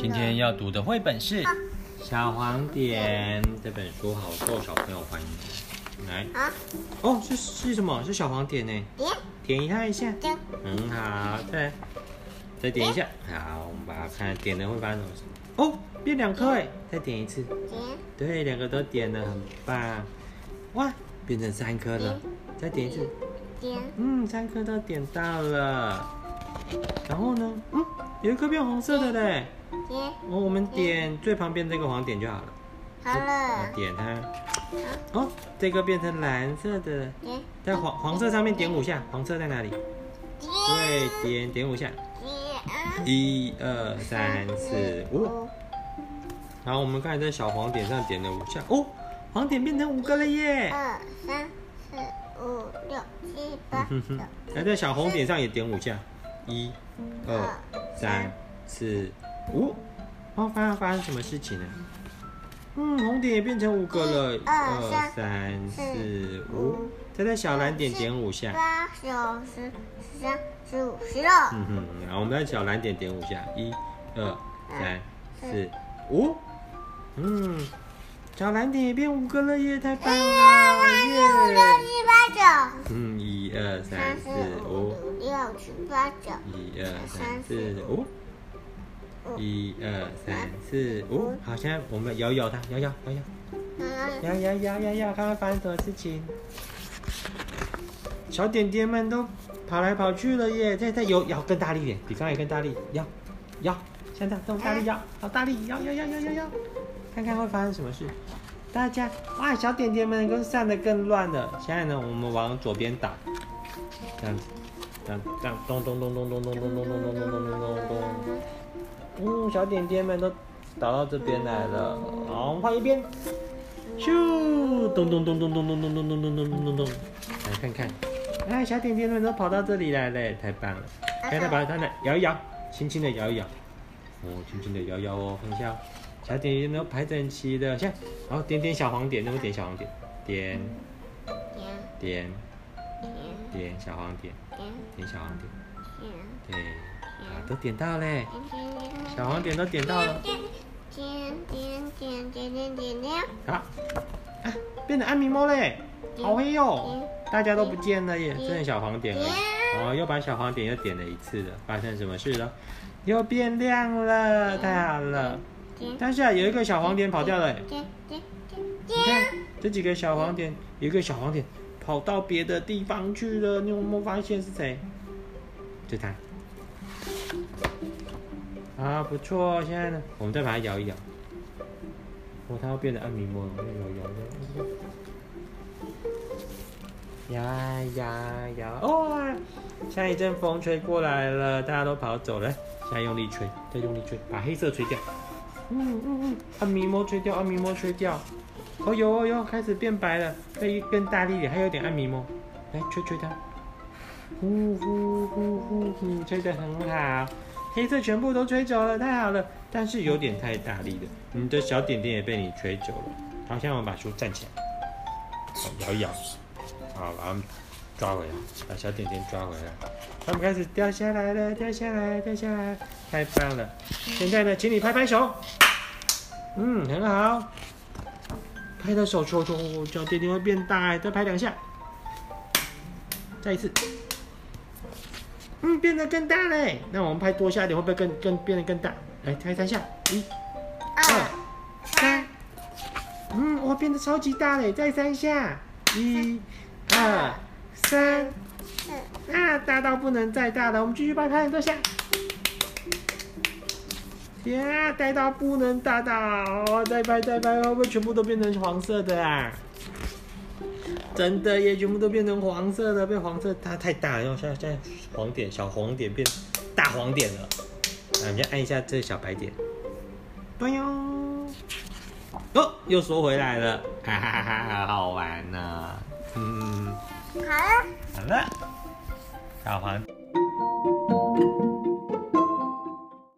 今天要读的绘本是《小黄点》这本书，好受小朋友欢迎。来，哦，是是什么？是小黄点呢？点，点它一下，很好，再来，再点一下，好，我们把它看点了会发生什么。事？哦，变两颗哎，再点一次，点，对，两个都点了，很棒，哇，变成三颗了，再点一次，点，嗯，三颗都点到了，然后呢，嗯，有一颗变红色的嘞。哦，我们点最旁边这个黄点就好了。好了。点它。哦，这个变成蓝色的。在黄黄色上面点五下，黄色在哪里？对，点点五下。一二三四五。然后我们刚才在小黄点上点了五下，哦，黄点变成五个了耶。二三四五六七八九。还在小红点上也点五下，一二三四。五，哦，发生发生什么事情呢？嗯，红点也变成五个了，二三四五，再在小蓝点点五下，八九十十三十五十六。嗯哼，然后我们在小蓝点点五下，一二三四五，嗯，小蓝点也变五个了耶，太棒了，耶！嗯，一二三四五六七八九，一二三四五。一二三四五，好，现在我们摇摇它，摇摇摇摇，摇摇摇摇摇，看看发生什么事情。小点点们都跑来跑去了耶！再再摇摇更大力一点，比刚才更大力，摇摇，现在这么大力摇，好大力摇摇摇摇摇摇，看看会发生什么事。大家哇，小点点们都散的更乱了。现在呢，我们往左边打，这样子，这样这样，咚咚咚咚咚咚咚咚咚咚咚咚咚咚咚。嗯，小点点们都倒到这边来了。好，换一边。咻，咚咚咚咚咚咚咚咚咚咚咚咚咚咚。来看看，哎，小点点们都跑到这里来了，太棒了！来，再把它来摇一摇，轻轻的摇一摇。哦，轻轻的摇摇哦，看一下，小点点都排整齐的，像，然后点点小黄点，那么点小黄点，点，点，点，点小黄点，点小黄点，对。都点到嘞，小黄点都点到了，点点点点点点点，好，啊，变成安咪猫嘞，好黑哟，大家都不见了耶，剩小黄点了，哦，又把小黄点又点了一次了，发生什么事了？又变亮了，太好了，但是啊，有一个小黄点跑掉了，你看这几个小黄点，有一个小黄点跑到别的地方去了，你有没有发现是谁？就他。啊，不错！现在呢，我们再把它摇一摇。哦，它要变得暗迷蒙了，摇摇摇摇。摇摇摇！哦，现在一阵风吹过来了，大家都跑走了。现在用力吹，再用力吹，把黑色吹掉。嗯嗯嗯，暗迷蒙吹掉，暗迷蒙吹掉。哦呦哦呦，开始变白了，可以更大力点，还有点暗迷蒙。来，吹吹它。呼呼呼呼呼，吹得很好。黑色全部都吹走了，太好了！但是有点太大力了，你的小点点也被你吹走了。好，现在我们把书站起来，好，摇一摇，好，把它抓回来，把小点点抓回来。它们开始掉下来了，掉下来，掉下来，太棒了！现在呢，请你拍拍手，嗯，很好，拍到手，抽抽，小点点会变大，再拍两下，再一次。嗯，变得更大嘞！那我们拍多下点，会不会更更变得更大？来，拍三下，一、二、三。嗯，哇，变得超级大嘞！再三下，一、二、三。啊，大到不能再大了！我们继续拍拍很多下。天啊，大到不能大到！再拍再拍，会不会全部都变成黄色的啊？真的耶，全部都变成黄色的，被黄色它太大了，然后现在现在黄点小黄点变大黄点了。来，我们先按一下这个小白点，对哟，哦，又缩回来了，哈哈哈哈，好玩呢、啊。嗯，好了，好了，小黄。